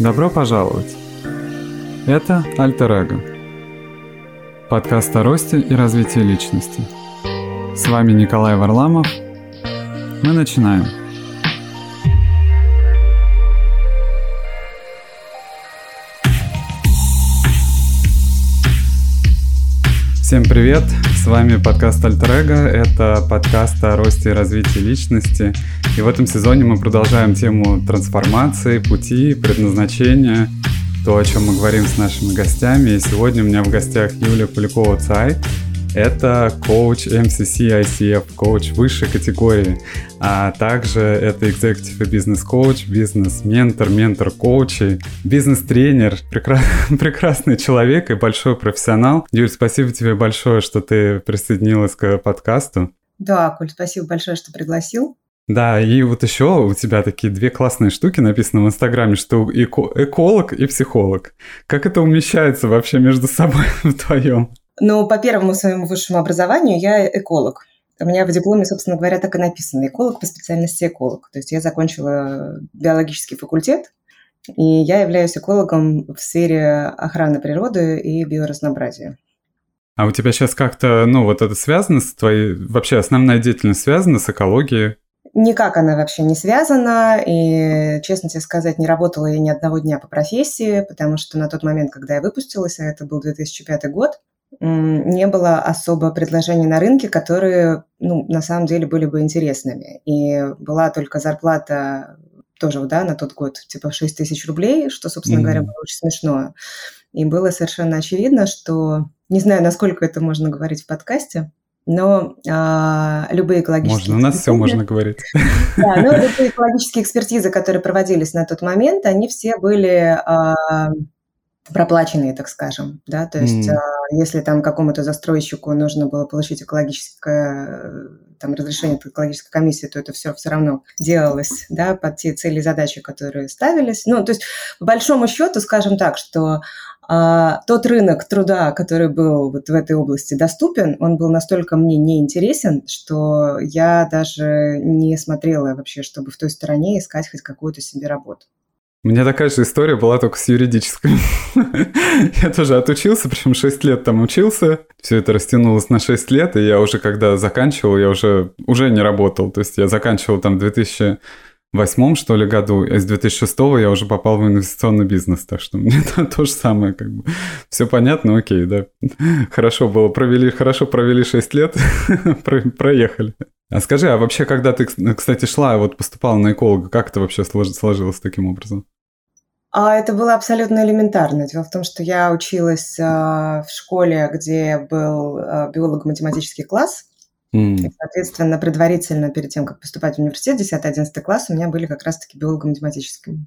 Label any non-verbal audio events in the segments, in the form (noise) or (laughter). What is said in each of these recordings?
Добро пожаловать! Это Альтер Эго. Подкаст о росте и развитии личности. С вами Николай Варламов. Мы начинаем. Всем привет! С вами подкаст Альтер Эго. Это подкаст о росте и развитии личности. И в этом сезоне мы продолжаем тему трансформации, пути, предназначения, то, о чем мы говорим с нашими гостями. И сегодня у меня в гостях Юлия Полякова-Цай, это коуч MCC ICF, коуч высшей категории, а также это executive и бизнес-коуч, бизнес-ментор, ментор коучей, бизнес-тренер, прекра... (laughs) прекрасный человек и большой профессионал. Юль, спасибо тебе большое, что ты присоединилась к подкасту. Да, Коль, спасибо большое, что пригласил. Да, и вот еще у тебя такие две классные штуки написаны в Инстаграме, что эко эколог и психолог. Как это умещается вообще между собой (laughs) в Ну, по первому своему высшему образованию я эколог. У меня в дипломе, собственно говоря, так и написано. Эколог по специальности эколог. То есть я закончила биологический факультет, и я являюсь экологом в сфере охраны природы и биоразнообразия. А у тебя сейчас как-то, ну, вот это связано с твоей... Вообще основная деятельность связана с экологией? Никак она вообще не связана, и, честно тебе сказать, не работала я ни одного дня по профессии, потому что на тот момент, когда я выпустилась, а это был 2005 год, не было особо предложений на рынке, которые, ну, на самом деле были бы интересными. И была только зарплата тоже, да, на тот год, типа 6 тысяч рублей, что, собственно mm-hmm. говоря, было очень смешно. И было совершенно очевидно, что, не знаю, насколько это можно говорить в подкасте, но а, любые экологические... Можно, у нас все можно говорить. (laughs) Да, но (laughs) любые экологические экспертизы, которые проводились на тот момент, они все были а, проплаченные, так скажем, да, то есть mm. если там какому-то застройщику нужно было получить экологическое там разрешение от экологической комиссии, то это все все равно делалось, да, под те цели и задачи, которые ставились. Ну, то есть по большому счету, скажем так, что а, тот рынок труда, который был вот в этой области доступен, он был настолько мне неинтересен, что я даже не смотрела вообще, чтобы в той стороне искать хоть какую-то себе работу. Меня такая же история была только с юридической. (laughs) я тоже отучился, причем 6 лет там учился. Все это растянулось на 6 лет, и я уже когда заканчивал, я уже, уже не работал. То есть я заканчивал там в 2008 что ли году, а с 2006 я уже попал в инвестиционный бизнес, так что (laughs) мне то, то же самое как бы. Все понятно, окей, да. Хорошо было, провели, хорошо провели 6 лет, (laughs) проехали. А скажи, а вообще, когда ты, кстати, шла, вот поступала на эколога, как это вообще сложилось таким образом? А это было абсолютно элементарно. Дело в том, что я училась а, в школе, где был а, биолого-математический класс. Mm. И, соответственно, предварительно, перед тем, как поступать в университет, 10-11 класс, у меня были как раз-таки биолого-математические.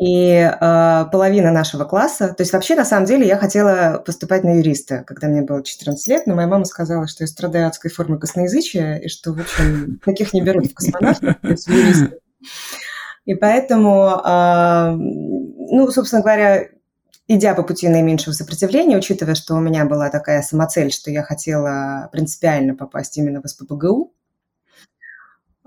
И э, половина нашего класса, то есть вообще на самом деле я хотела поступать на юриста, когда мне было 14 лет, но моя мама сказала, что я страдаю адской формы косноязычия, и что, в общем, таких не берут в космонавты, то есть в юристы. И поэтому, э, ну, собственно говоря, идя по пути наименьшего сопротивления, учитывая, что у меня была такая самоцель, что я хотела принципиально попасть именно в СПБГУ,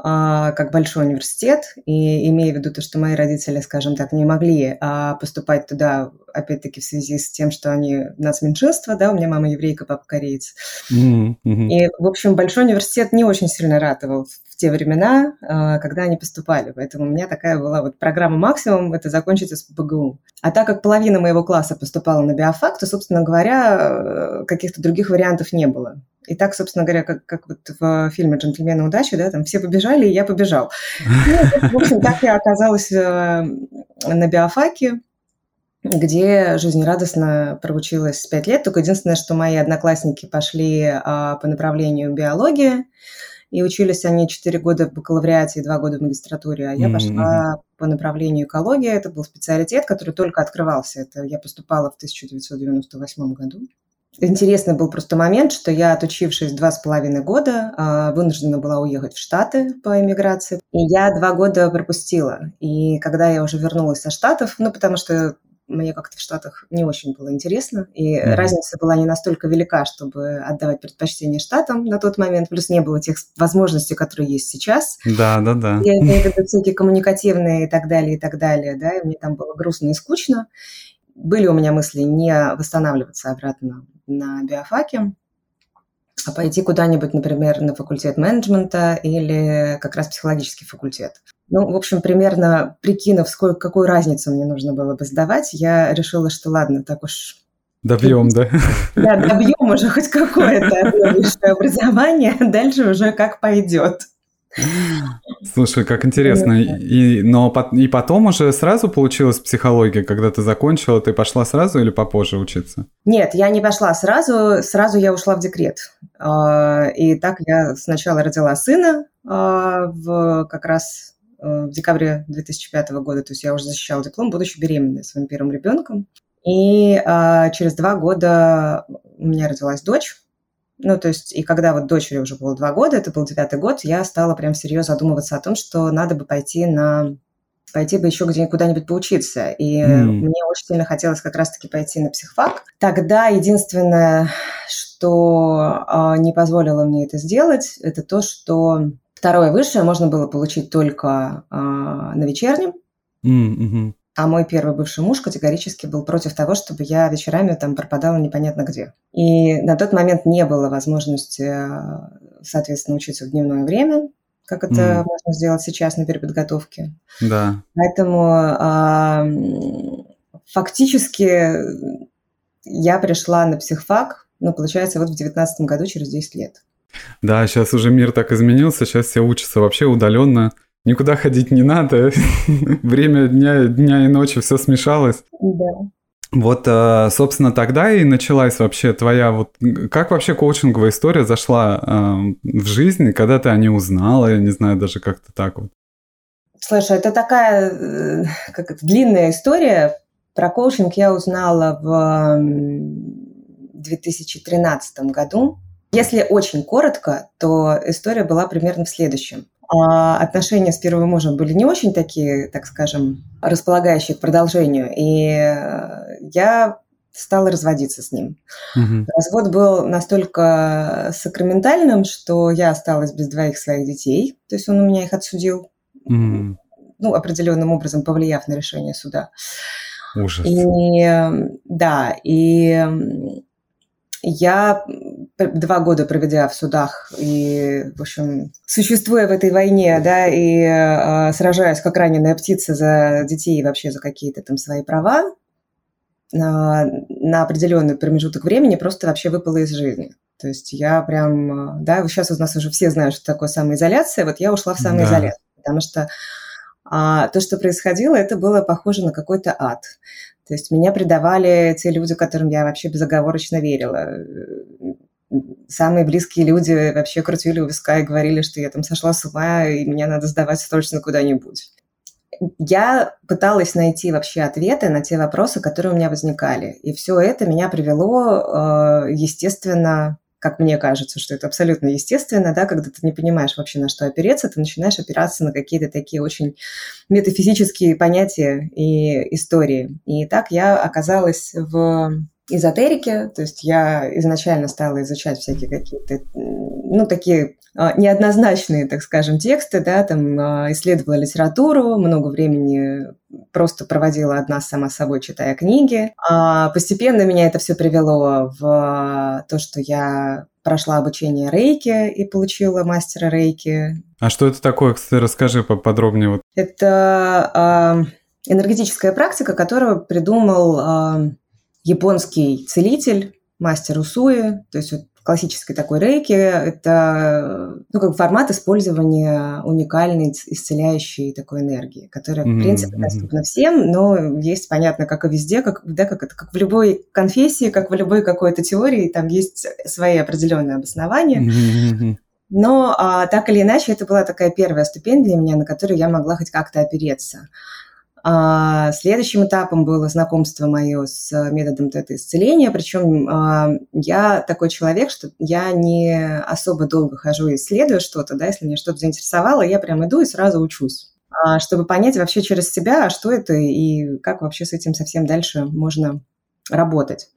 а, как большой университет, и имея в виду то, что мои родители, скажем так, не могли а, поступать туда, опять-таки, в связи с тем, что они у нас меньшинство, да, у меня мама еврейка, папа кореец. Mm-hmm. И, в общем, большой университет не очень сильно ратовал в те времена, а, когда они поступали, поэтому у меня такая была вот программа максимум – это закончить с ПГУ. А так как половина моего класса поступала на биофак, то, собственно говоря, каких-то других вариантов не было. И так, собственно говоря, как, как вот в фильме «Джентльмены удачи», да, там все побежали, и я побежал. Ну, в общем, так я оказалась э, на биофаке, где жизнерадостно проучилась пять лет. Только единственное, что мои одноклассники пошли а, по направлению биология, и учились они 4 года в бакалавриате и 2 года в магистратуре, а я mm-hmm. пошла по направлению экология. Это был специалитет, который только открывался. Это я поступала в 1998 году. Интересный был просто момент, что я, отучившись два с половиной года, а, вынуждена была уехать в Штаты по эмиграции. И я два года пропустила. И когда я уже вернулась со Штатов, ну, потому что мне как-то в Штатах не очень было интересно, и mm-hmm. разница была не настолько велика, чтобы отдавать предпочтение Штатам на тот момент, плюс не было тех возможностей, которые есть сейчас. Да, да, да. Я имею в виду всякие коммуникативные и так далее, и так далее, да, и мне там было грустно и скучно. Были у меня мысли не восстанавливаться обратно на биофаке, а пойти куда-нибудь, например, на факультет менеджмента или как раз психологический факультет. Ну, в общем, примерно прикинув, сколько, какую разницу мне нужно было бы сдавать, я решила, что ладно, так уж Добьем, да? Да, добьем уже хоть какое-то высшее образование, дальше уже как пойдет. Слушай, как интересно. И, но, и потом уже сразу получилась психология, когда ты закончила, ты пошла сразу или попозже учиться? Нет, я не пошла сразу, сразу я ушла в декрет. А, и так я сначала родила сына а, в как раз в декабре 2005 года, то есть я уже защищала диплом, будучи беременной своим первым ребенком. И а, через два года у меня родилась дочь, ну, то есть, и когда вот дочери уже было два года, это был девятый год, я стала прям серьезно задумываться о том, что надо бы пойти на пойти бы еще где-нибудь куда-нибудь поучиться. И mm. мне очень сильно хотелось как раз-таки пойти на психфак. Тогда единственное, что э, не позволило мне это сделать, это то, что второе высшее можно было получить только э, на вечернем. Mm-hmm. А мой первый бывший муж категорически был против того, чтобы я вечерами там пропадала непонятно где. И на тот момент не было возможности, соответственно, учиться в дневное время, как это mm. можно сделать сейчас на переподготовке. Да. Поэтому а, фактически я пришла на психфак, ну, получается, вот в девятнадцатом году, через 10 лет. Да, сейчас уже мир так изменился, сейчас все учатся вообще удаленно. Никуда ходить не надо. (laughs) Время дня, дня и ночи все смешалось. Да. Вот, э, собственно, тогда и началась вообще твоя вот... Как вообще коучинговая история зашла э, в жизнь, когда ты о ней узнала, я не знаю, даже как-то так вот? Слушай, это такая э, как это, длинная история. Про коучинг я узнала в 2013 году. Если очень коротко, то история была примерно в следующем. А отношения с первым мужем были не очень такие, так скажем, располагающие к продолжению. И э, я стала разводиться с ним. Угу. Развод был настолько сакраментальным, что я осталась без двоих своих детей. То есть он у меня их отсудил, угу. ну, определенным образом повлияв на решение суда. Ужас. И да, и я два года проведя в судах и, в общем, существуя в этой войне, да, и э, сражаясь как раненая птица за детей и вообще за какие-то там свои права, э, на определенный промежуток времени просто вообще выпала из жизни. То есть я прям, да, сейчас у нас уже все знают, что такое самоизоляция, вот я ушла в самоизоляцию, да. потому что а, то, что происходило, это было похоже на какой-то ад. То есть меня предавали те люди, которым я вообще безоговорочно верила самые близкие люди вообще крутили у виска и говорили, что я там сошла с ума, и меня надо сдавать срочно куда-нибудь. Я пыталась найти вообще ответы на те вопросы, которые у меня возникали. И все это меня привело, э, естественно, как мне кажется, что это абсолютно естественно, да, когда ты не понимаешь вообще, на что опереться, ты начинаешь опираться на какие-то такие очень метафизические понятия и истории. И так я оказалась в эзотерики, то есть я изначально стала изучать всякие какие-то, ну, такие неоднозначные, так скажем, тексты, да, там а, исследовала литературу, много времени просто проводила одна сама собой, читая книги. А постепенно меня это все привело в то, что я прошла обучение рейки и получила мастера рейки. А что это такое, кстати, расскажи поподробнее. Это энергетическая практика, которую придумал японский целитель, мастер Усуи, то есть вот классической такой рейки, это ну, как формат использования уникальной исцеляющей такой энергии, которая, mm-hmm. в принципе, доступна всем, но есть, понятно, как и везде, как, да, как, это, как в любой конфессии, как в любой какой-то теории, там есть свои определенные обоснования. Mm-hmm. Но а, так или иначе, это была такая первая ступень для меня, на которую я могла хоть как-то опереться. А следующим этапом было знакомство мое с методом тета-исцеления, причем а, я такой человек, что я не особо долго хожу и исследую что-то, да, если меня что-то заинтересовало, я прям иду и сразу учусь. а, чтобы понять вообще через себя, что это и как вообще с этим совсем дальше можно работать.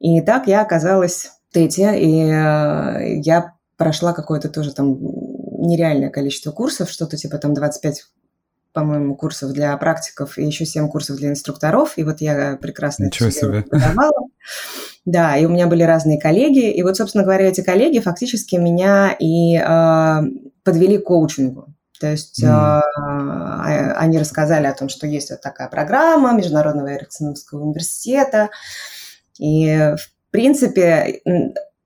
И так я оказалась в Тете, и э, я прошла какое-то тоже там нереальное количество курсов, что-то типа там 25 по-моему, курсов для практиков и еще 7 курсов для инструкторов. И вот я прекрасно Ничего себе. преподавала. Да, и у меня были разные коллеги. И вот, собственно говоря, эти коллеги фактически меня и э, подвели к коучингу. То есть mm. э, они рассказали о том, что есть вот такая программа Международного Эриксоновского университета. И, в принципе,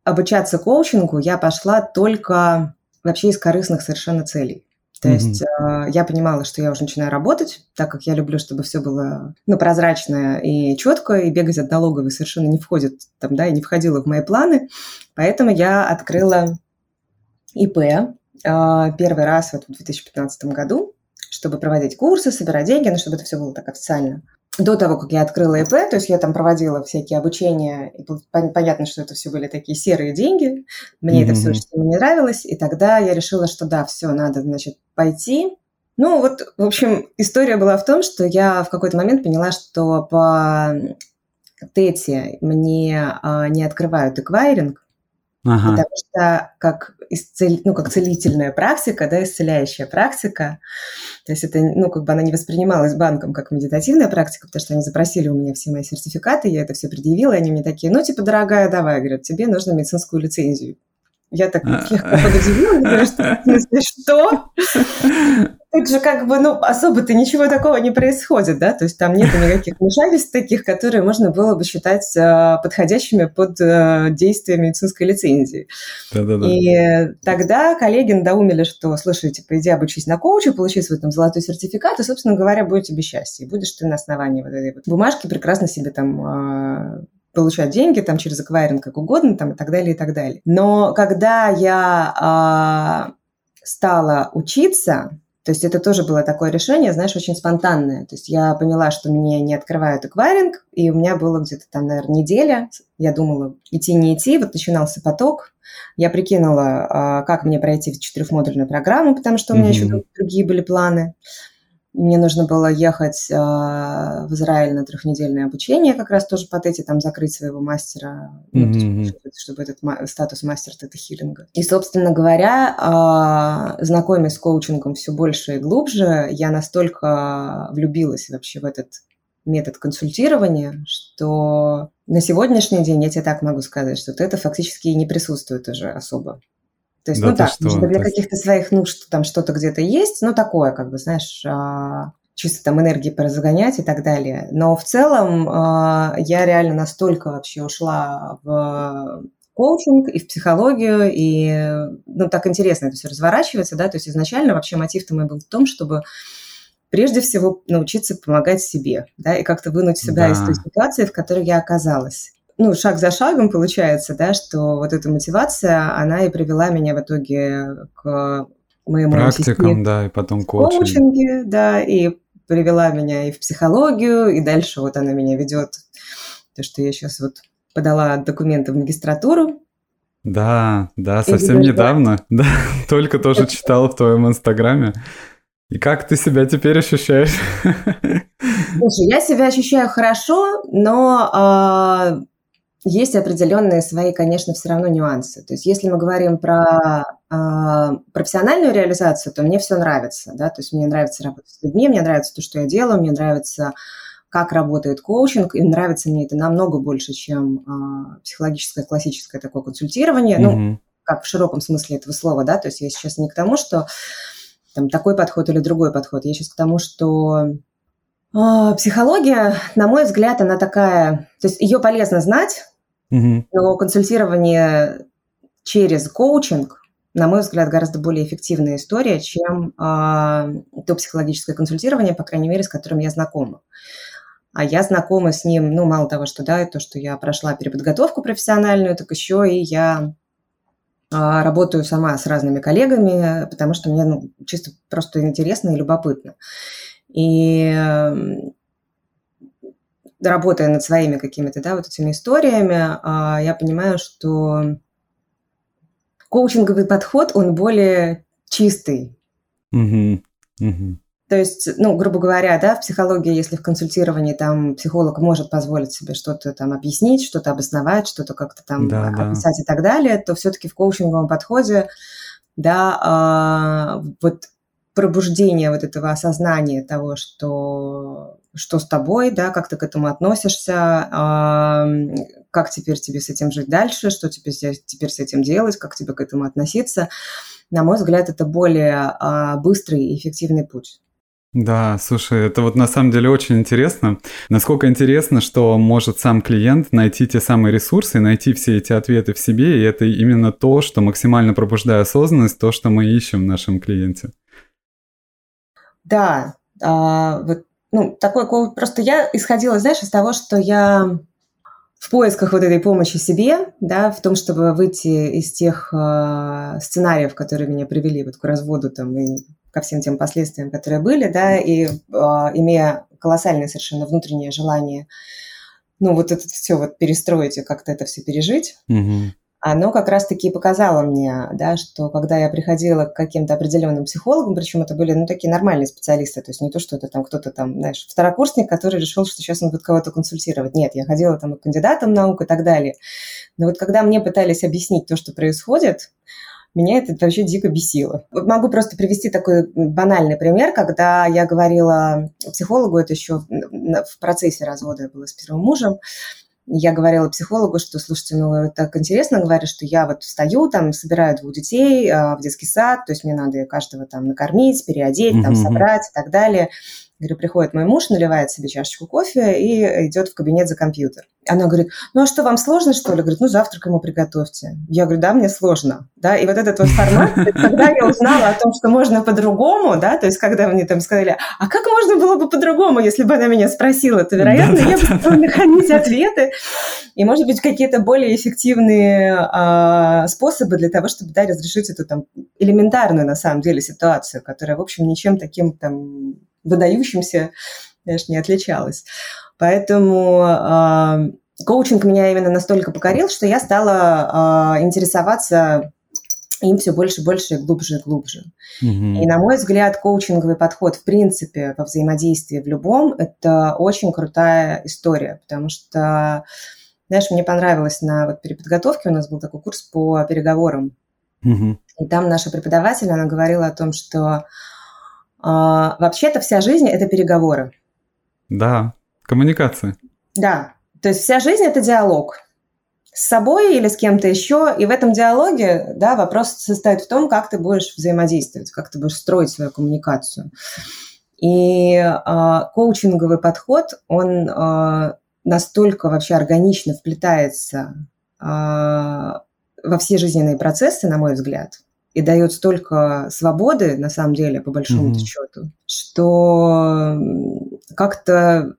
обучаться коучингу я пошла только вообще из корыстных совершенно целей. То mm-hmm. есть э, я понимала, что я уже начинаю работать, так как я люблю, чтобы все было ну, прозрачное и четко, и бегать от налоговой совершенно не входит там, да, и не входило в мои планы. Поэтому я открыла ИП э, первый раз вот в 2015 году, чтобы проводить курсы, собирать деньги, но чтобы это все было так официально до того, как я открыла ИП, то есть я там проводила всякие обучения, и понятно, что это все были такие серые деньги, мне mm-hmm. это все очень не нравилось, и тогда я решила, что да, все, надо, значит, пойти. Ну вот, в общем, история была в том, что я в какой-то момент поняла, что по Тете мне а, не открывают эквайринг, Ага. Потому что как, исцел... ну, как целительная практика, да, исцеляющая практика, то есть это, ну, как бы она не воспринималась банком как медитативная практика, потому что они запросили у меня все мои сертификаты, я это все предъявила, и они мне такие, ну, типа, дорогая, давай, говорят, тебе нужно медицинскую лицензию. Я так а. слегка подозревала, что, что? (laughs) Тут же как бы, ну, особо-то ничего такого не происходит, да, то есть там нет никаких вмешательств таких, которые можно было бы считать э, подходящими под э, действие медицинской лицензии. Да-да-да. И тогда коллеги надоумили, что, слушай, типа, иди обучись на коуче, получи свой там золотой сертификат, и, собственно говоря, будет тебе счастье. И будешь ты на основании вот этой вот бумажки прекрасно себе там э, получать деньги там через аквайринг как угодно там и так далее, и так далее. Но когда я э, стала учиться, то есть это тоже было такое решение, знаешь, очень спонтанное. То есть я поняла, что мне не открывают аквайринг, и у меня было где-то там, наверное, неделя. Я думала, идти, не идти. Вот начинался поток. Я прикинула, а, как мне пройти в четырехмодульную программу, потому что у меня mm-hmm. еще другие были планы. Мне нужно было ехать э, в Израиль на трехнедельное обучение, как раз тоже под эти, там, закрыть своего мастера, mm-hmm. ну, чтобы этот ма- статус мастера тета-хиллинга. И, собственно говоря, э, знакомясь с коучингом все больше и глубже, я настолько влюбилась вообще в этот метод консультирования, что на сегодняшний день, я тебе так могу сказать, что это фактически не присутствует уже особо. То есть, да ну так, что? для каких-то своих нужд там что-то где-то есть, ну такое, как бы, знаешь, а, чисто там энергии поразгонять и так далее. Но в целом а, я реально настолько вообще ушла в коучинг и в психологию, и ну, так интересно это все разворачивается, да, то есть изначально вообще мотив-то мой был в том, чтобы прежде всего научиться помогать себе, да, и как-то вынуть себя да. из той ситуации, в которой я оказалась ну, шаг за шагом получается, да, что вот эта мотивация, она и привела меня в итоге к моему практикам, да, и потом коучинг. коучинге, да, и привела меня и в психологию, и дальше вот она меня ведет, то, что я сейчас вот подала документы в магистратуру. Да, да, совсем недавно, (laughs) да, только тоже (laughs) читал в твоем инстаграме. И как ты себя теперь ощущаешь? (laughs) Слушай, я себя ощущаю хорошо, но а, есть определенные свои, конечно, все равно нюансы. То есть если мы говорим про э, профессиональную реализацию, то мне все нравится, да, то есть мне нравится работать с людьми, мне нравится то, что я делаю, мне нравится, как работает коучинг, и нравится мне это намного больше, чем э, психологическое классическое такое консультирование, mm-hmm. ну, как в широком смысле этого слова, да, то есть я сейчас не к тому, что там такой подход или другой подход, я сейчас к тому, что а, Психология, на мой взгляд, она такая, то есть ее полезно знать, Но консультирование через коучинг, на мой взгляд, гораздо более эффективная история, чем э, то психологическое консультирование, по крайней мере, с которым я знакома. А я знакома с ним, ну, мало того, что, да, то, что я прошла переподготовку профессиональную, так еще и я э, работаю сама с разными коллегами, потому что мне ну, чисто просто интересно и любопытно. И работая над своими какими-то, да, вот этими историями, а, я понимаю, что коучинговый подход, он более чистый. Mm-hmm. Mm-hmm. То есть, ну, грубо говоря, да, в психологии, если в консультировании там психолог может позволить себе что-то там объяснить, что-то обосновать, что-то как-то там да, описать да. и так далее, то все-таки в коучинговом подходе, да, а, вот пробуждение вот этого осознания того, что, что с тобой, да, как ты к этому относишься, как теперь тебе с этим жить дальше, что тебе теперь с этим делать, как тебе к этому относиться. На мой взгляд, это более а, быстрый и эффективный путь. Да, слушай, это вот на самом деле очень интересно. Насколько интересно, что может сам клиент найти те самые ресурсы, найти все эти ответы в себе, и это именно то, что максимально пробуждает осознанность, то, что мы ищем в нашем клиенте. Да, а, вот, ну, такой просто я исходила, знаешь, из того, что я в поисках вот этой помощи себе, да, в том, чтобы выйти из тех э, сценариев, которые меня привели вот к разводу там и ко всем тем последствиям, которые были, да, и э, имея колоссальное совершенно внутреннее желание, ну, вот это все вот перестроить и как-то это все пережить, mm-hmm оно как раз-таки показало мне, да, что когда я приходила к каким-то определенным психологам, причем это были, ну, такие нормальные специалисты, то есть не то, что это там кто-то там, знаешь, второкурсник, который решил, что сейчас он будет кого-то консультировать. Нет, я ходила там к кандидатам наук и так далее. Но вот когда мне пытались объяснить то, что происходит, меня это вообще дико бесило. Могу просто привести такой банальный пример, когда я говорила психологу, это еще в процессе развода я была с первым мужем, я говорила психологу, что, слушайте, ну, так интересно, говорю, что я вот встаю, там, собираю двух детей а, в детский сад, то есть мне надо каждого там накормить, переодеть, там, собрать и так далее. Говорю, приходит мой муж, наливает себе чашечку кофе и идет в кабинет за компьютер. Она говорит, ну а что, вам сложно, что ли? Говорит, ну завтрак ему приготовьте. Я говорю, да, мне сложно. Да, и вот этот вот формат, когда я узнала о том, что можно по-другому, да, то есть когда мне там сказали, а как можно было бы по-другому, если бы она меня спросила, то, вероятно, я бы стала находить ответы и, может быть, какие-то более эффективные а, способы для того, чтобы, да, разрешить эту там элементарную, на самом деле, ситуацию, которая, в общем, ничем таким там выдающимся, знаешь, не отличалась. Поэтому э, коучинг меня именно настолько покорил, что я стала э, интересоваться им все больше, больше, глубже и глубже. Mm-hmm. И, на мой взгляд, коучинговый подход, в принципе, во взаимодействии в любом, это очень крутая история, потому что, знаешь, мне понравилось на вот переподготовке, у нас был такой курс по переговорам, mm-hmm. и там наша преподаватель, она говорила о том, что а, вообще-то вся жизнь – это переговоры. Да, коммуникация. Да, то есть вся жизнь – это диалог с собой или с кем-то еще. И в этом диалоге да, вопрос состоит в том, как ты будешь взаимодействовать, как ты будешь строить свою коммуникацию. И э, коучинговый подход, он э, настолько вообще органично вплетается э, во все жизненные процессы, на мой взгляд, и дает столько свободы, на самом деле, по большому mm-hmm. счету, что как-то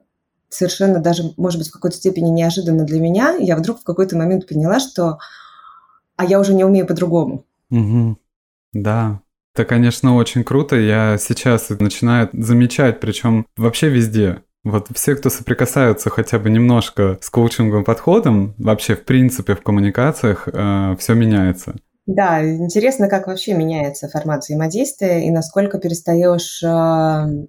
совершенно даже, может быть, в какой-то степени неожиданно для меня, я вдруг в какой-то момент поняла, что а я уже не умею по-другому. Угу. Да, это, конечно, очень круто. Я сейчас начинаю замечать, причем вообще везде. Вот все, кто соприкасаются хотя бы немножко с коучинговым подходом, вообще в принципе в коммуникациях, э, все меняется. Да, интересно, как вообще меняется формат взаимодействия и насколько перестаешь э,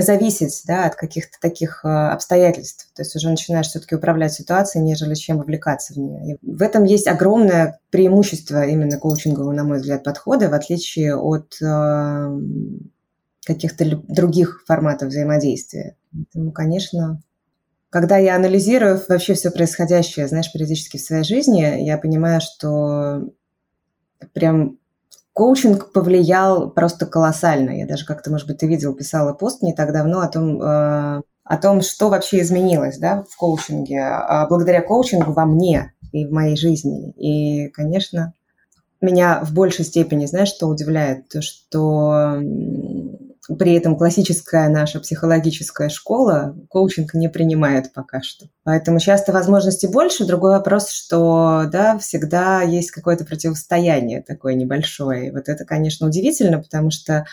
зависеть да, от каких-то таких э, обстоятельств. То есть уже начинаешь все-таки управлять ситуацией, нежели чем вовлекаться в нее. И в этом есть огромное преимущество именно коучингового, на мой взгляд, подхода, в отличие от э, каких-то других форматов взаимодействия. Поэтому, конечно, когда я анализирую вообще все происходящее, знаешь, периодически в своей жизни, я понимаю, что прям коучинг повлиял просто колоссально. Я даже как-то, может быть, ты видел, писала пост не так давно о том, э, о том, что вообще изменилось да, в коучинге, а благодаря коучингу во мне и в моей жизни. И, конечно, меня в большей степени, знаешь, что удивляет? То, что при этом классическая наша психологическая школа коучинг не принимает пока что. Поэтому часто возможностей больше. Другой вопрос, что да, всегда есть какое-то противостояние такое небольшое. И вот это, конечно, удивительно, потому что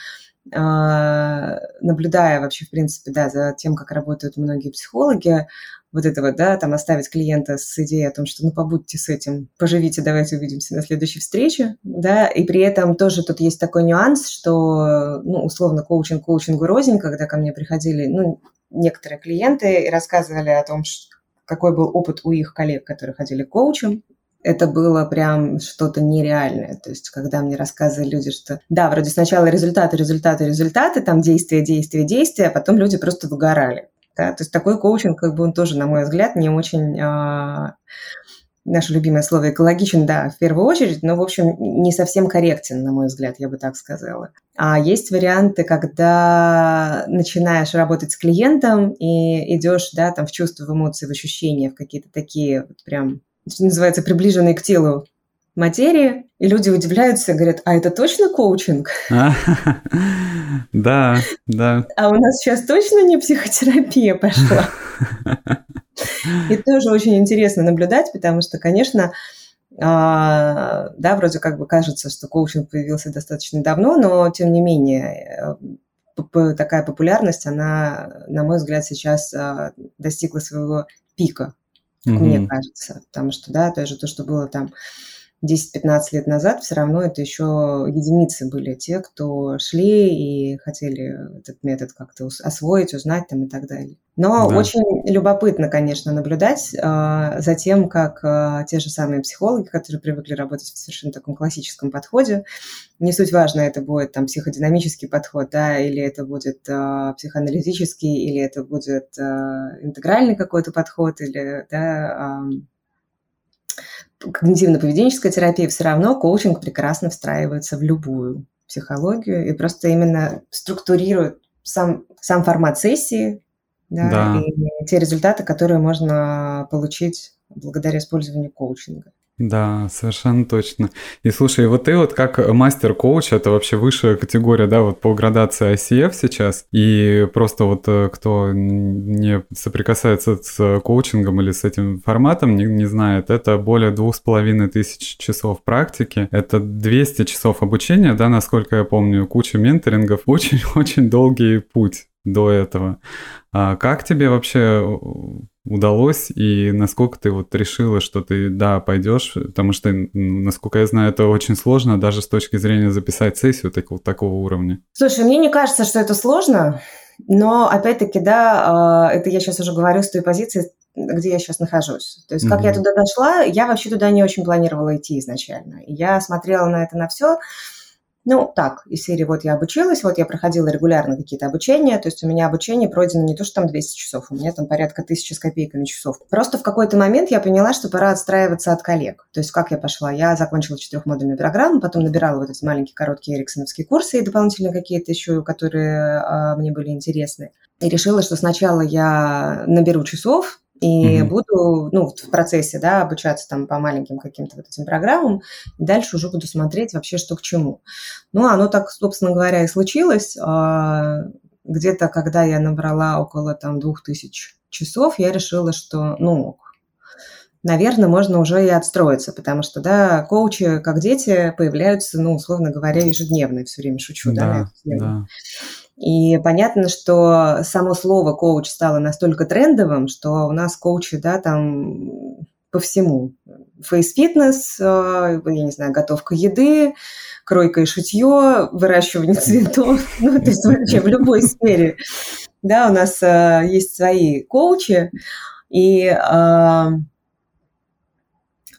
а, наблюдая вообще, в принципе, да, за тем, как работают многие психологи, вот это вот, да, там оставить клиента с идеей о том, что ну побудьте с этим, поживите, давайте увидимся на следующей встрече, да, и при этом тоже тут есть такой нюанс, что, ну, условно, коучинг коучингу рознь, когда ко мне приходили, ну, некоторые клиенты и рассказывали о том, какой был опыт у их коллег, которые ходили к коучам, это было прям что-то нереальное. То есть, когда мне рассказывали люди, что да, вроде сначала результаты, результаты, результаты, там действия, действия, действия, а потом люди просто выгорали. Да? То есть такой коучинг, как бы он тоже, на мой взгляд, не очень а, наше любимое слово экологичен, да, в первую очередь, но, в общем, не совсем корректен, на мой взгляд, я бы так сказала. А есть варианты, когда начинаешь работать с клиентом и идешь, да, там в чувства, в эмоции, в ощущения, в какие-то такие вот прям, что называется, приближенные к телу материи, и люди удивляются говорят, а это точно коучинг? (laughs) Да, да. А у нас сейчас точно не психотерапия пошла? (laughs) И тоже очень интересно наблюдать, потому что, конечно, а, да, вроде как бы кажется, что коучинг появился достаточно давно, но тем не менее э, такая популярность, она, на мой взгляд, сейчас а, достигла своего пика, mm-hmm. мне кажется, потому что, да, то же то, что было там 10-15 лет назад все равно это еще единицы были те, кто шли и хотели этот метод как-то освоить, узнать там и так далее. Но да. очень любопытно, конечно, наблюдать э, за тем, как э, те же самые психологи, которые привыкли работать в совершенно таком классическом подходе, не суть важно, это будет там психодинамический подход, да, или это будет э, психоаналитический, или это будет э, интегральный какой-то подход, или да, э, когнитивно-поведенческая терапия, все равно коучинг прекрасно встраивается в любую психологию и просто именно структурирует сам, сам формат сессии да, да. и те результаты, которые можно получить благодаря использованию коучинга. Да, совершенно точно. И слушай, вот ты вот как мастер-коуч, это вообще высшая категория, да, вот по градации ICF сейчас, и просто вот э, кто не соприкасается с коучингом или с этим форматом, не, не знает, это более двух с половиной тысяч часов практики, это 200 часов обучения, да, насколько я помню, куча менторингов, (laughs) очень-очень долгий путь до этого. А как тебе вообще удалось и насколько ты вот решила, что ты, да, пойдешь, потому что, насколько я знаю, это очень сложно даже с точки зрения записать сессию такого, такого уровня. Слушай, мне не кажется, что это сложно, но опять-таки, да, а, это я сейчас уже говорю с той позиции, где я сейчас нахожусь. То есть, как mm-hmm. я туда дошла, я вообще туда не очень планировала идти изначально. Я смотрела на это на все ну, так, из серии вот я обучилась, вот я проходила регулярно какие-то обучения, то есть у меня обучение пройдено не то, что там 200 часов, у меня там порядка тысячи с копейками часов. Просто в какой-то момент я поняла, что пора отстраиваться от коллег. То есть как я пошла? Я закончила четырехмодульную программу, потом набирала вот эти маленькие короткие эриксоновские курсы и дополнительно какие-то еще, которые а, мне были интересны. И решила, что сначала я наберу часов, и mm-hmm. буду, ну, в процессе, да, обучаться там по маленьким каким-то вот этим программам, и дальше уже буду смотреть вообще, что к чему. Ну, оно так, собственно говоря, и случилось. А, где-то, когда я набрала около там двух тысяч часов, я решила, что, ну, наверное, можно уже и отстроиться, потому что, да, коучи, как дети, появляются, ну, условно говоря, ежедневно, все время шучу, да, да, да. И понятно, что само слово коуч стало настолько трендовым, что у нас коучи, да, там по всему. Фейс-фитнес, э, я не знаю, готовка еды, кройка и шитье, выращивание цветов, (laughs) ну, то есть вообще в любой сфере. Да, у нас э, есть свои коучи, и э,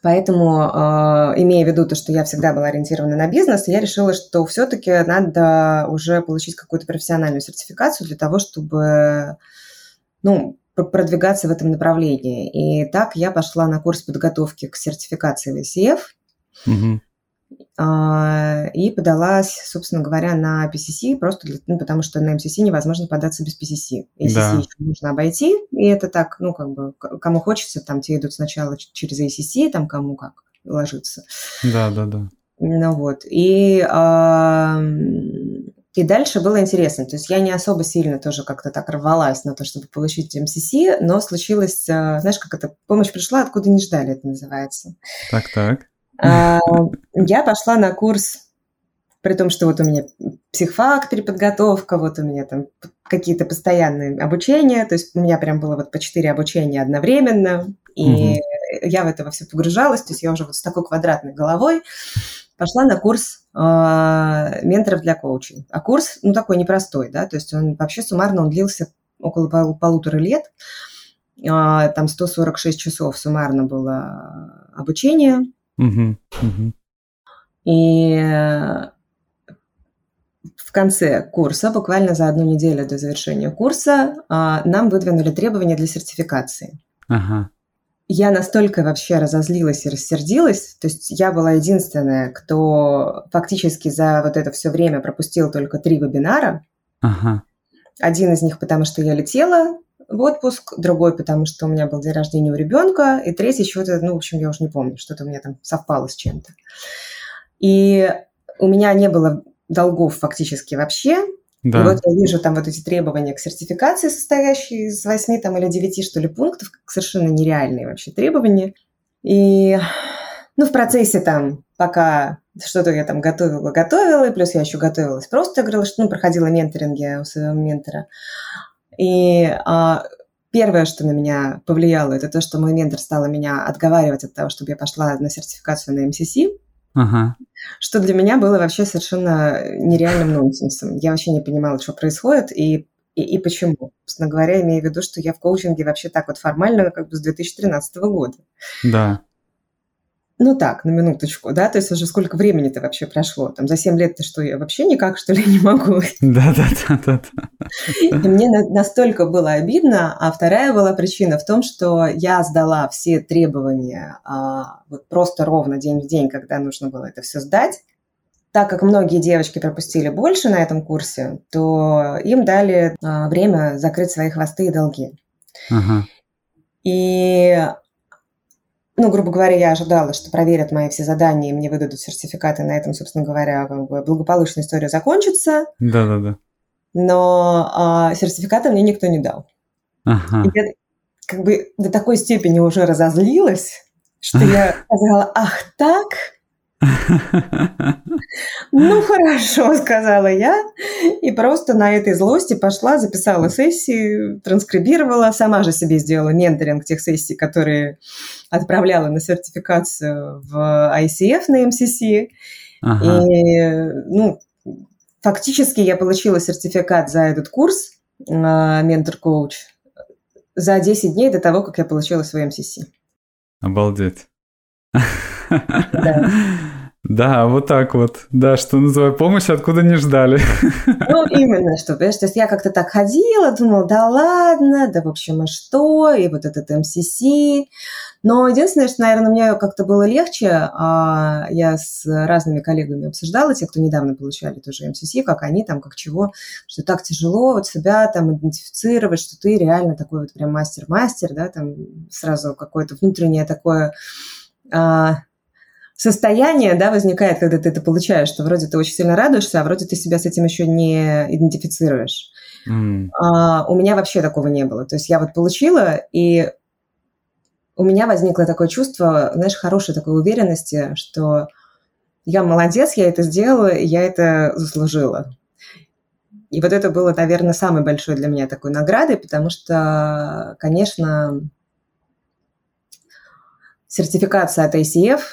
Поэтому, а, имея в виду то, что я всегда была ориентирована на бизнес, я решила, что все-таки надо уже получить какую-то профессиональную сертификацию для того, чтобы ну, продвигаться в этом направлении. И так я пошла на курс подготовки к сертификации в. Угу. А, и подалась, собственно говоря, на PCC, просто для, ну, потому что на MCC невозможно податься без PCC. ACC да. еще нужно обойти, и это так, ну, как бы, кому хочется, там, те идут сначала через ACC, там, кому как ложится. Да, да, да. Ну, вот, и... А, и дальше было интересно. То есть я не особо сильно тоже как-то так рвалась на то, чтобы получить МСС, но случилось, а, знаешь, как это, помощь пришла, откуда не ждали, это называется. Так-так. А, я пошла на курс При том, что вот у меня психфак, переподготовка, вот у меня там какие-то постоянные обучения, то есть у меня прям было вот по четыре обучения одновременно, и угу. я в это во все погружалась, то есть я уже вот с такой квадратной головой пошла на курс э, менторов для коучей. А курс, ну, такой непростой, да, то есть он вообще суммарно он длился около пол, полутора лет, э, там 146 часов суммарно было обучение. Угу. Угу. И в конце курса, буквально за одну неделю до завершения курса, а, нам выдвинули требования для сертификации. Ага. Я настолько вообще разозлилась и рассердилась, то есть я была единственная, кто фактически за вот это все время пропустил только три вебинара. Ага. Один из них, потому что я летела в отпуск, другой, потому что у меня был день рождения у ребенка, и третий чего-то, ну, в общем, я уже не помню, что-то у меня там совпало с чем-то. И у меня не было долгов фактически вообще. Да. И вот я вижу там вот эти требования к сертификации, состоящие из восьми там или девяти, что ли, пунктов, совершенно нереальные вообще требования. И, ну, в процессе там, пока что-то я там готовила, готовила, и плюс я еще готовилась просто, говорила, что, ну, проходила менторинги у своего ментора. И а, первое, что на меня повлияло, это то, что мой ментор стал меня отговаривать от того, чтобы я пошла на сертификацию на МСС. Ага. Что для меня было вообще совершенно нереальным нонсенсом. Я вообще не понимала, что происходит и, и, и почему. Собственно говоря, имея в виду, что я в коучинге вообще так вот формально как бы с 2013 года. Да. Ну так, на минуточку, да, то есть уже сколько времени-то вообще прошло? Там за 7 лет-то что, я вообще никак, что ли, (laughs) не могу? Да-да-да. И мне настолько было обидно, а вторая была причина в том, что я сдала все требования а, вот просто ровно день в день, когда нужно было это все сдать. Так как многие девочки пропустили больше на этом курсе, то им дали а, время закрыть свои хвосты и долги. Ага. И ну, грубо говоря, я ожидала, что проверят мои все задания, и мне выдадут сертификаты, на этом, собственно говоря, как бы благополучная история закончится. Да-да-да. Но а, сертификата мне никто не дал. Ага. И я как бы до такой степени уже разозлилась, что (laughs) я сказала, ах так, ну, хорошо, (laughs) сказала я. И просто на этой злости пошла, записала сессии, транскрибировала, сама же себе сделала менторинг тех сессий, которые отправляла на сертификацию в ICF на MCC. Ага. И, ну, фактически я получила сертификат за этот курс ментор-коуч за 10 дней до того, как я получила свой MCC. Обалдеть. Да. (laughs) Да, вот так вот. Да, что называю, помощь откуда не ждали. Ну, именно, что, понимаешь, то есть я как-то так ходила, думала, да ладно, да в общем, а что, и вот этот МСС. Но единственное, что, наверное, мне как-то было легче, а я с разными коллегами обсуждала, те, кто недавно получали тоже МСС, как они там, как чего, что так тяжело вот себя там идентифицировать, что ты реально такой вот прям мастер-мастер, да, там сразу какое-то внутреннее такое а, состояние, да, возникает, когда ты это получаешь, что вроде ты очень сильно радуешься, а вроде ты себя с этим еще не идентифицируешь. Mm. А, у меня вообще такого не было. То есть я вот получила, и у меня возникло такое чувство, знаешь, хорошей такой уверенности, что я молодец, я это сделала, я это заслужила. И вот это было, наверное, самой большой для меня такой наградой, потому что, конечно, сертификация от ACF –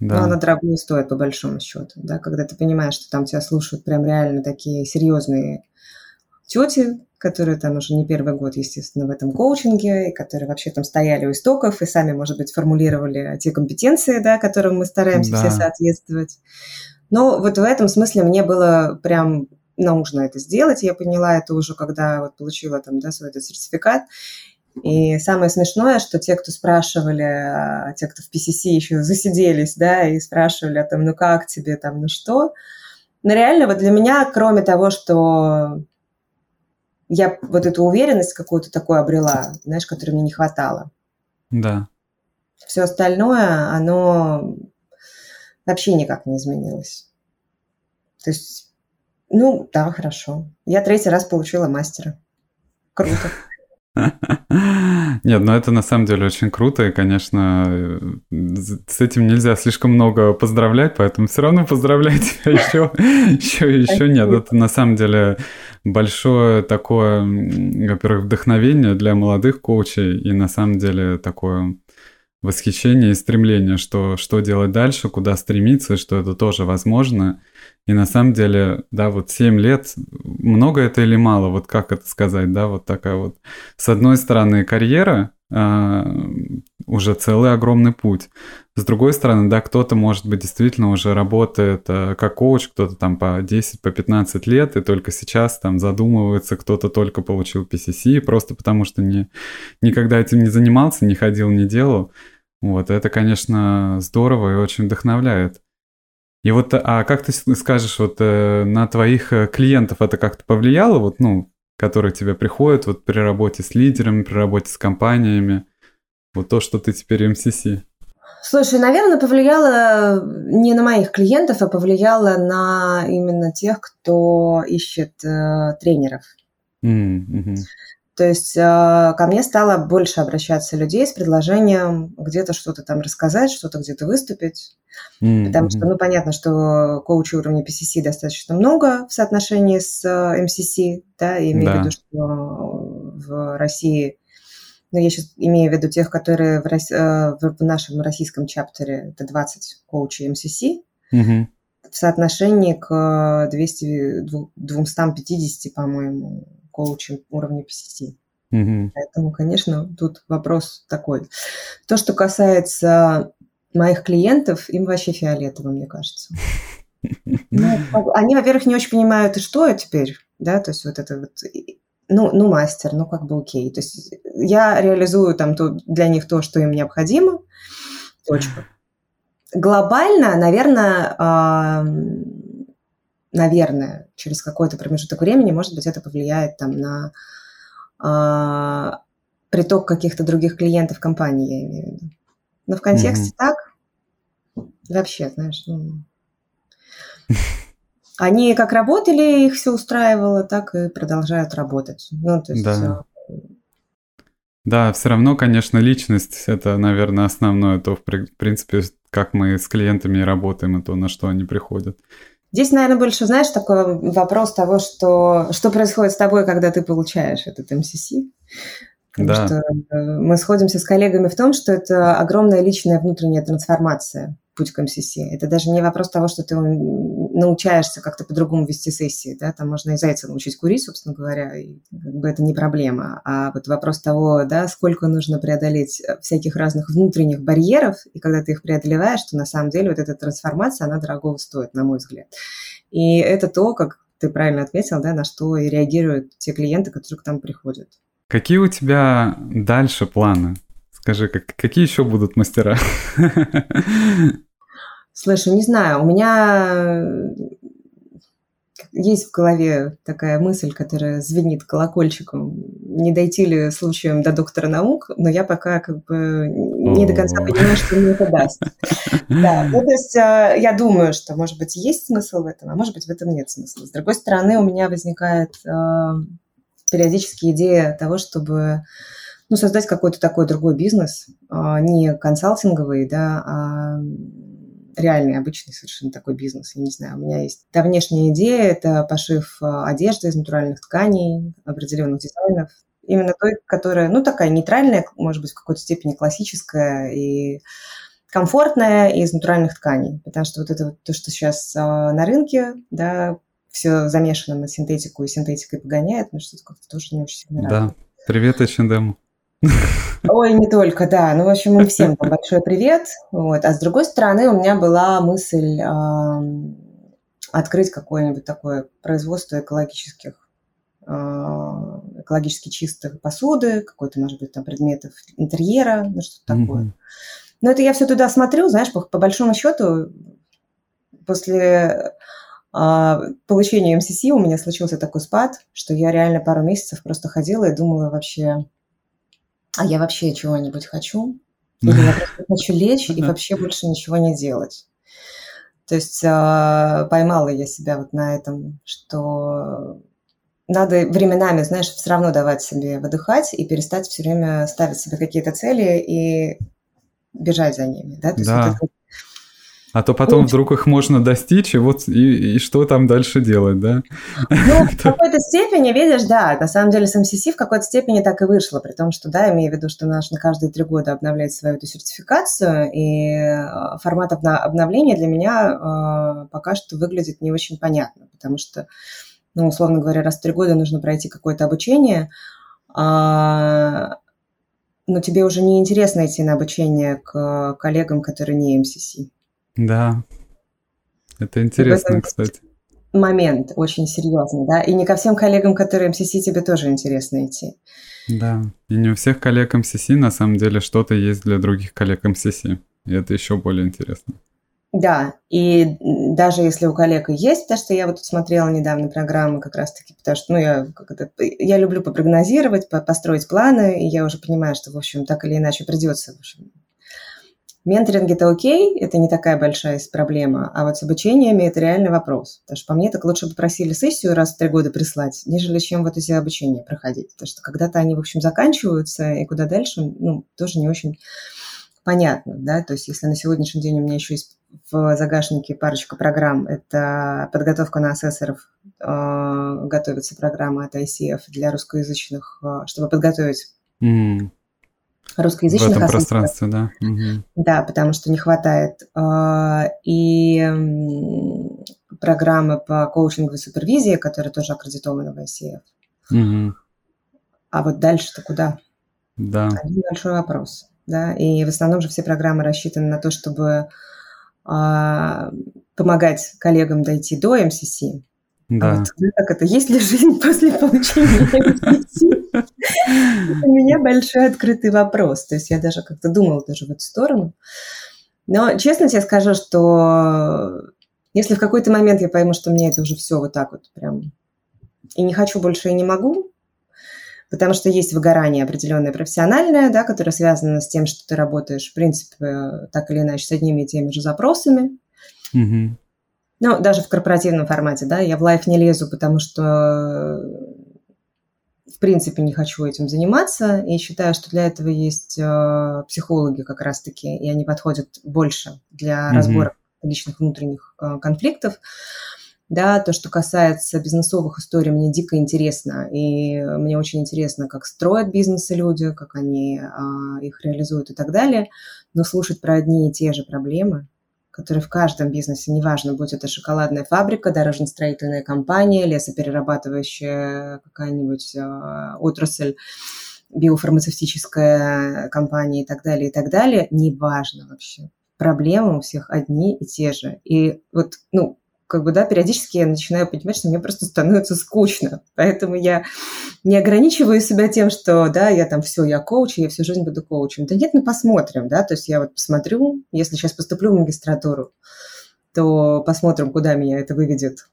да. Но она дорого стоит, по большому счету, да, когда ты понимаешь, что там тебя слушают прям реально такие серьезные тети, которые там уже не первый год, естественно, в этом коучинге, и которые вообще там стояли у истоков и сами, может быть, формулировали те компетенции, да, которым мы стараемся да. все соответствовать. Но вот в этом смысле мне было прям нужно это сделать. Я поняла это уже, когда вот получила там, да, свой этот сертификат. И самое смешное, что те, кто спрашивали, а, те, кто в PCC еще засиделись, да, и спрашивали о том, ну как тебе там, ну что, но реально вот для меня, кроме того, что я вот эту уверенность какую-то такую обрела, знаешь, которой мне не хватало. Да. Все остальное, оно вообще никак не изменилось. То есть, ну, да, хорошо. Я третий раз получила мастера. Круто. (laughs) Нет, ну это на самом деле очень круто, и, конечно, с этим нельзя слишком много поздравлять, поэтому все равно поздравляйте (laughs) еще, еще, еще нет. Это на самом деле большое такое, во-первых, вдохновение для молодых коучей, и на самом деле такое восхищение и стремление, что, что делать дальше, куда стремиться, что это тоже возможно. И на самом деле, да, вот 7 лет, много это или мало, вот как это сказать, да, вот такая вот, с одной стороны, карьера, э, уже целый огромный путь. С другой стороны, да, кто-то, может быть, действительно уже работает э, как коуч, кто-то там по 10, по 15 лет, и только сейчас там задумывается, кто-то только получил PCC, просто потому что не, никогда этим не занимался, не ходил, не делал. Вот, это, конечно, здорово и очень вдохновляет. И вот, а как ты скажешь, вот э, на твоих э, клиентов это как-то повлияло, вот, ну, которые тебе приходят вот при работе с лидерами, при работе с компаниями, вот то, что ты теперь MCC? Слушай, наверное, повлияло не на моих клиентов, а повлияло на именно тех, кто ищет э, тренеров. Mm-hmm. То есть а, ко мне стало больше обращаться людей с предложением где-то что-то там рассказать, что-то где-то выступить. Mm-hmm. Потому что, ну, понятно, что коучей уровня PCC достаточно много в соотношении с MCC, да, и имею да. в виду, что в России, ну, я сейчас имею в виду тех, которые в, э, в нашем российском чаптере, это 20 коучей MCC, mm-hmm. в соотношении к 200, 250, по-моему, коучем уровня PCT. Угу. Поэтому, конечно, тут вопрос такой. То, что касается моих клиентов, им вообще фиолетово, мне кажется. (laughs) Ну, они, во-первых, не очень понимают, что я теперь, да, то есть вот это вот, ну, ну, мастер, ну, как бы окей. То есть я реализую там то, для них то, что им необходимо, точка. Глобально, наверное, наверное, через какой-то промежуток времени, может быть, это повлияет там на а, приток каких-то других клиентов компании, я имею в виду. Но в контексте mm-hmm. так, вообще, знаешь, ну, они как работали, их все устраивало, так и продолжают работать. Ну, то есть... Да. Да, все равно, конечно, личность это, наверное, основное, то, в принципе, как мы с клиентами работаем, и то, на что они приходят. Здесь, наверное, больше, знаешь, такой вопрос того, что, что происходит с тобой, когда ты получаешь этот МСС. Потому да. что э, мы сходимся с коллегами в том, что это огромная личная внутренняя трансформация путь к МСС. Это даже не вопрос того, что ты научаешься как-то по-другому вести сессии, да, там можно и зайца научить курить, собственно говоря, и как бы это не проблема, а вот вопрос того, да, сколько нужно преодолеть всяких разных внутренних барьеров, и когда ты их преодолеваешь, то на самом деле вот эта трансформация, она дорого стоит, на мой взгляд. И это то, как ты правильно отметил, да, на что и реагируют те клиенты, которые к нам приходят. Какие у тебя дальше планы? Скажи, как, какие еще будут мастера? Слушай, не знаю, у меня есть в голове такая мысль, которая звенит колокольчиком. Не дойти ли случаем до доктора наук, но я пока как бы не до конца понимаю, что мне это даст. Да, ну то есть а, я думаю, что, может быть, есть смысл в этом, а может быть, в этом нет смысла. С другой стороны, у меня возникает а, периодически идея того, чтобы ну, создать какой-то такой другой бизнес, а, не консалтинговый, да, а реальный, обычный совершенно такой бизнес. Я не знаю, у меня есть та внешняя идея, это пошив а, одежды из натуральных тканей, определенных дизайнов. Именно той, которая, ну, такая нейтральная, может быть, в какой-то степени классическая и комфортная из натуральных тканей. Потому что вот это вот то, что сейчас а, на рынке, да, все замешано на синтетику и синтетикой погоняет, но что-то как-то тоже не очень сильно Да. Привет, H&M. Ой, не только, да. Ну, в общем, им всем большой привет. Вот. А с другой стороны, у меня была мысль э, открыть какое-нибудь такое производство экологических э, экологически чистых посуды, какой-то, может быть, там предметов интерьера, ну что-то mm-hmm. такое. Но это я все туда смотрю, знаешь, по, по большому счету, после э, получения МСС у меня случился такой спад, что я реально пару месяцев просто ходила и думала вообще, а я вообще чего-нибудь хочу, (laughs) или я просто хочу лечь и вообще больше ничего не делать. То есть э, поймала я себя вот на этом, что надо временами, знаешь, все равно давать себе выдыхать и перестать все время ставить себе какие-то цели и бежать за ними, да? То да. Вот а то потом Очень. вдруг их можно достичь, и вот и, и что там дальше делать, да? Ну, в (laughs) какой-то степени, видишь, да, на самом деле с МСС в какой-то степени так и вышло, при том, что, да, имею в виду, что нужно каждые три года обновлять свою эту сертификацию, и э, формат обновления для меня э, пока что выглядит не очень понятно, потому что, ну, условно говоря, раз в три года нужно пройти какое-то обучение, а, но тебе уже не интересно идти на обучение к коллегам, которые не МСС. Да, это интересно, кстати. Момент очень серьезный, да, и не ко всем коллегам, которые МСС, тебе тоже интересно идти. Да, и не у всех коллег МСС на самом деле что-то есть для других коллег МСС, и это еще более интересно. Да, и даже если у коллег есть, потому что я вот смотрела недавно программы как раз-таки, потому что, ну, я, это, я люблю попрогнозировать, построить планы, и я уже понимаю, что, в общем, так или иначе придется, в общем, Менторинг – это окей, это не такая большая проблема, а вот с обучениями – это реальный вопрос. Потому что по мне так лучше бы просили сессию раз в три года прислать, нежели чем вот эти обучения проходить. Потому что когда-то они, в общем, заканчиваются, и куда дальше, ну, тоже не очень понятно, да, то есть если на сегодняшний день у меня еще есть в загашнике парочка программ, это подготовка на асессоров, э, готовится программа от ICF для русскоязычных, э, чтобы подготовить mm русскоязычных В этом пространстве, да. Угу. Да, потому что не хватает. А, и программы по коучингу и супервизии, которые тоже аккредитованы в ICF. Угу. А вот дальше-то куда? Да. Один большой вопрос. Да? И в основном же все программы рассчитаны на то, чтобы а, помогать коллегам дойти до МСС. А да. А вот, как это, есть ли жизнь (laughs) после получения (laughs) МСС? У меня большой открытый вопрос. То есть я даже как-то думала даже в эту сторону. Но честно тебе скажу, что если в какой-то момент я пойму, что мне это уже все вот так вот прям и не хочу больше и не могу, потому что есть выгорание определенное профессиональное, да, которое связано с тем, что ты работаешь, в принципе, так или иначе, с одними и теми же запросами. Угу. Ну, даже в корпоративном формате, да, я в лайф не лезу, потому что в принципе не хочу этим заниматься и считаю, что для этого есть э, психологи как раз-таки, и они подходят больше для mm-hmm. разбора личных внутренних э, конфликтов. Да, то, что касается бизнесовых историй, мне дико интересно, и мне очень интересно, как строят бизнесы люди, как они э, их реализуют и так далее. Но слушать про одни и те же проблемы, которые в каждом бизнесе, неважно, будь это шоколадная фабрика, дорожно-строительная компания, лесоперерабатывающая какая-нибудь э, отрасль, биофармацевтическая компания и так далее, и так далее, неважно вообще. Проблемы у всех одни и те же. И вот, ну, как бы, да, периодически я начинаю понимать, что мне просто становится скучно. Поэтому я не ограничиваю себя тем, что, да, я там все, я коуч, я всю жизнь буду коучем. Да нет, мы посмотрим, да, то есть я вот посмотрю, если сейчас поступлю в магистратуру, то посмотрим, куда меня это выведет.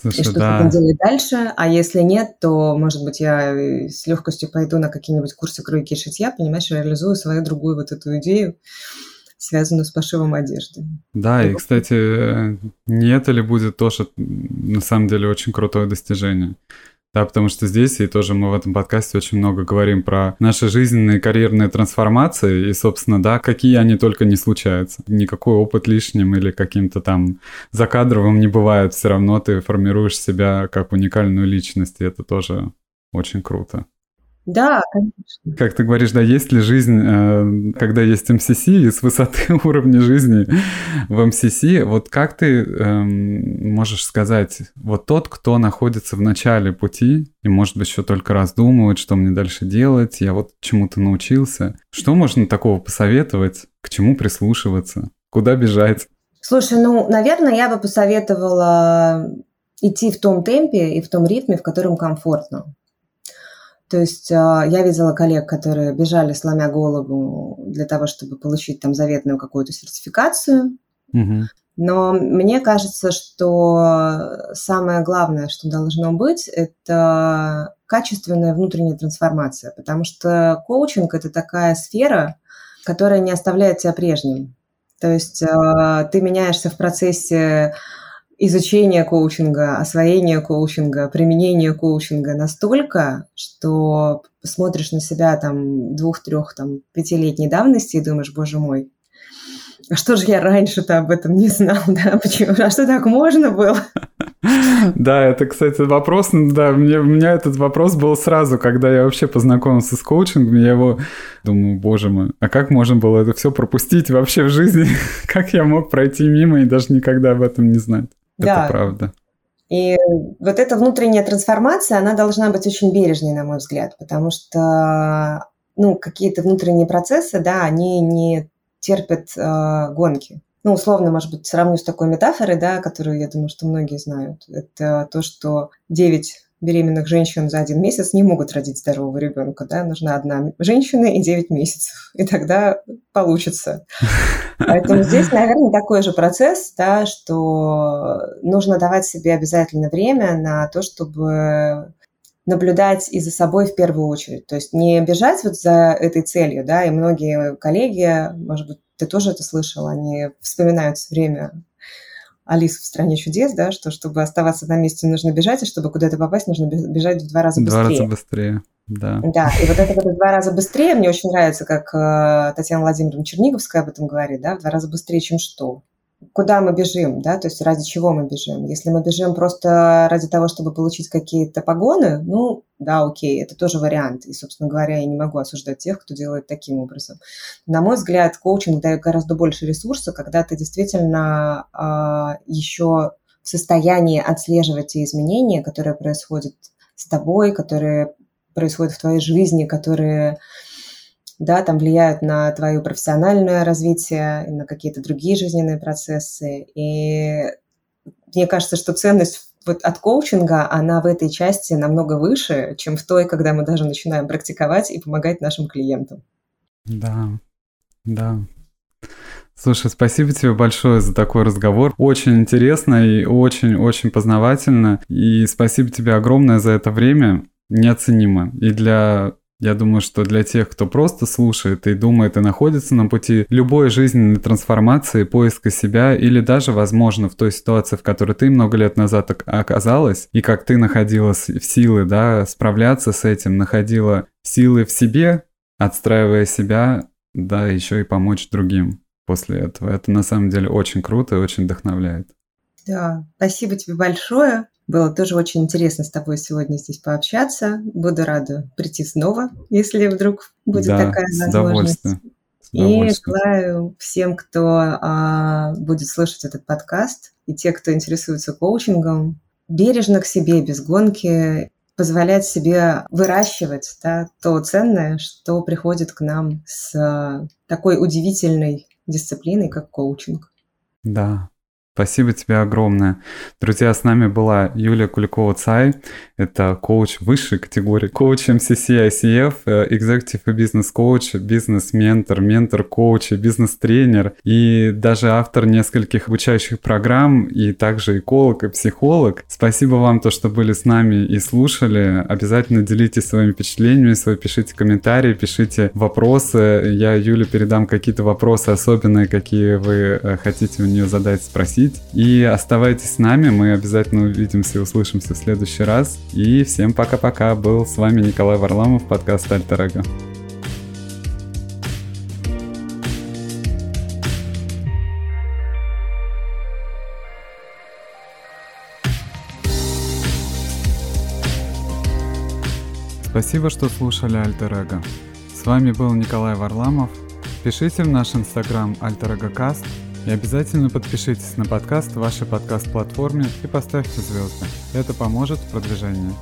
Слушай, и что да. будем делать дальше, а если нет, то, может быть, я с легкостью пойду на какие-нибудь курсы кройки и шитья, понимаешь, реализую свою другую вот эту идею, связанную с пошивом одежды. Да, и, кстати, не это ли будет тоже, на самом деле, очень крутое достижение? Да, потому что здесь, и тоже мы в этом подкасте очень много говорим про наши жизненные карьерные трансформации, и, собственно, да, какие они только не случаются. Никакой опыт лишним или каким-то там закадровым не бывает, все равно ты формируешь себя как уникальную личность, и это тоже очень круто. Да, конечно. Как ты говоришь, да, есть ли жизнь, э, когда есть МСС, и с высоты (laughs) уровня жизни в МСС, вот как ты эм, можешь сказать, вот тот, кто находится в начале пути, и, может быть, еще только раздумывает, что мне дальше делать, я вот чему-то научился, что можно такого посоветовать, к чему прислушиваться, куда бежать? Слушай, ну, наверное, я бы посоветовала идти в том темпе и в том ритме, в котором комфортно. То есть а, я видела коллег, которые бежали, сломя голову для того, чтобы получить там заветную какую-то сертификацию. Угу. Но мне кажется, что самое главное, что должно быть, это качественная внутренняя трансформация, потому что коучинг – это такая сфера, которая не оставляет тебя прежним. То есть а, ты меняешься в процессе изучение коучинга, освоение коучинга, применение коучинга настолько, что смотришь на себя там двух, трех, там пятилетней давности и думаешь, боже мой, а что же я раньше-то об этом не знал, да, (laughs) почему, а что так можно было? (laughs) Да, это, кстати, вопрос, да, мне, у меня этот вопрос был сразу, когда я вообще познакомился с коучингом, я его думаю, боже мой, а как можно было это все пропустить вообще в жизни? (laughs) Как я мог пройти мимо и даже никогда об этом не знать? Да. Это правда. И вот эта внутренняя трансформация, она должна быть очень бережной, на мой взгляд, потому что ну, какие-то внутренние процессы, да, они не терпят э, гонки. Ну, условно, может быть, сравню с такой метафорой, да, которую, я думаю, что многие знают. Это то, что 9 беременных женщин за один месяц не могут родить здорового ребенка, да, нужна одна женщина и 9 месяцев, и тогда получится. (laughs) Поэтому здесь, наверное, такой же процесс, да, что нужно давать себе обязательно время на то, чтобы наблюдать и за собой в первую очередь. То есть не бежать вот за этой целью, да, и многие коллеги, может быть, ты тоже это слышал, они вспоминают все время Алису в «Стране чудес», да, что чтобы оставаться на месте, нужно бежать, и чтобы куда-то попасть, нужно бежать в два раза быстрее. Два раза быстрее, да. Да, и вот это вот в два раза быстрее мне очень нравится, как э, Татьяна Владимировна Черниговская об этом говорит, да, в два раза быстрее, чем что куда мы бежим, да, то есть ради чего мы бежим. Если мы бежим просто ради того, чтобы получить какие-то погоны, ну, да, окей, это тоже вариант. И, собственно говоря, я не могу осуждать тех, кто делает таким образом. На мой взгляд, коучинг дает гораздо больше ресурсов, когда ты действительно э, а, еще в состоянии отслеживать те изменения, которые происходят с тобой, которые происходят в твоей жизни, которые да, там влияют на твое профессиональное развитие, на какие-то другие жизненные процессы. И мне кажется, что ценность вот от коучинга, она в этой части намного выше, чем в той, когда мы даже начинаем практиковать и помогать нашим клиентам. Да, да. Слушай, спасибо тебе большое за такой разговор. Очень интересно и очень-очень познавательно. И спасибо тебе огромное за это время. Неоценимо. И для я думаю, что для тех, кто просто слушает и думает и находится на пути любой жизненной трансформации, поиска себя или даже, возможно, в той ситуации, в которой ты много лет назад оказалась, и как ты находила силы, да, справляться с этим, находила силы в себе, отстраивая себя, да, еще и помочь другим после этого. Это на самом деле очень круто и очень вдохновляет. Да, спасибо тебе большое. Было тоже очень интересно с тобой сегодня здесь пообщаться. Буду рада прийти снова, если вдруг будет да, такая возможность. И желаю всем, кто а, будет слышать этот подкаст, и те, кто интересуется коучингом, бережно к себе, без гонки, позволять себе выращивать да, то ценное, что приходит к нам с такой удивительной дисциплиной, как коучинг. Да, Спасибо тебе огромное. Друзья, с нами была Юлия Куликова-Цай. Это коуч высшей категории. Коуч MCC ICF, э, Executive и бизнес-коуч, бизнес-ментор, ментор-коуч, бизнес-тренер и даже автор нескольких обучающих программ и также эколог и психолог. Спасибо вам то, что были с нами и слушали. Обязательно делитесь своими впечатлениями, свои, пишите комментарии, пишите вопросы. Я Юле передам какие-то вопросы особенные, какие вы э, хотите у нее задать, спросить пригласить. И оставайтесь с нами, мы обязательно увидимся и услышимся в следующий раз. И всем пока-пока. Был с вами Николай Варламов, подкаст Альтер. Спасибо, что слушали Альтер Эго. С вами был Николай Варламов. Пишите в наш инстаграм Альтер Каст и обязательно подпишитесь на подкаст в вашей подкаст-платформе и поставьте звезды. Это поможет в продвижении.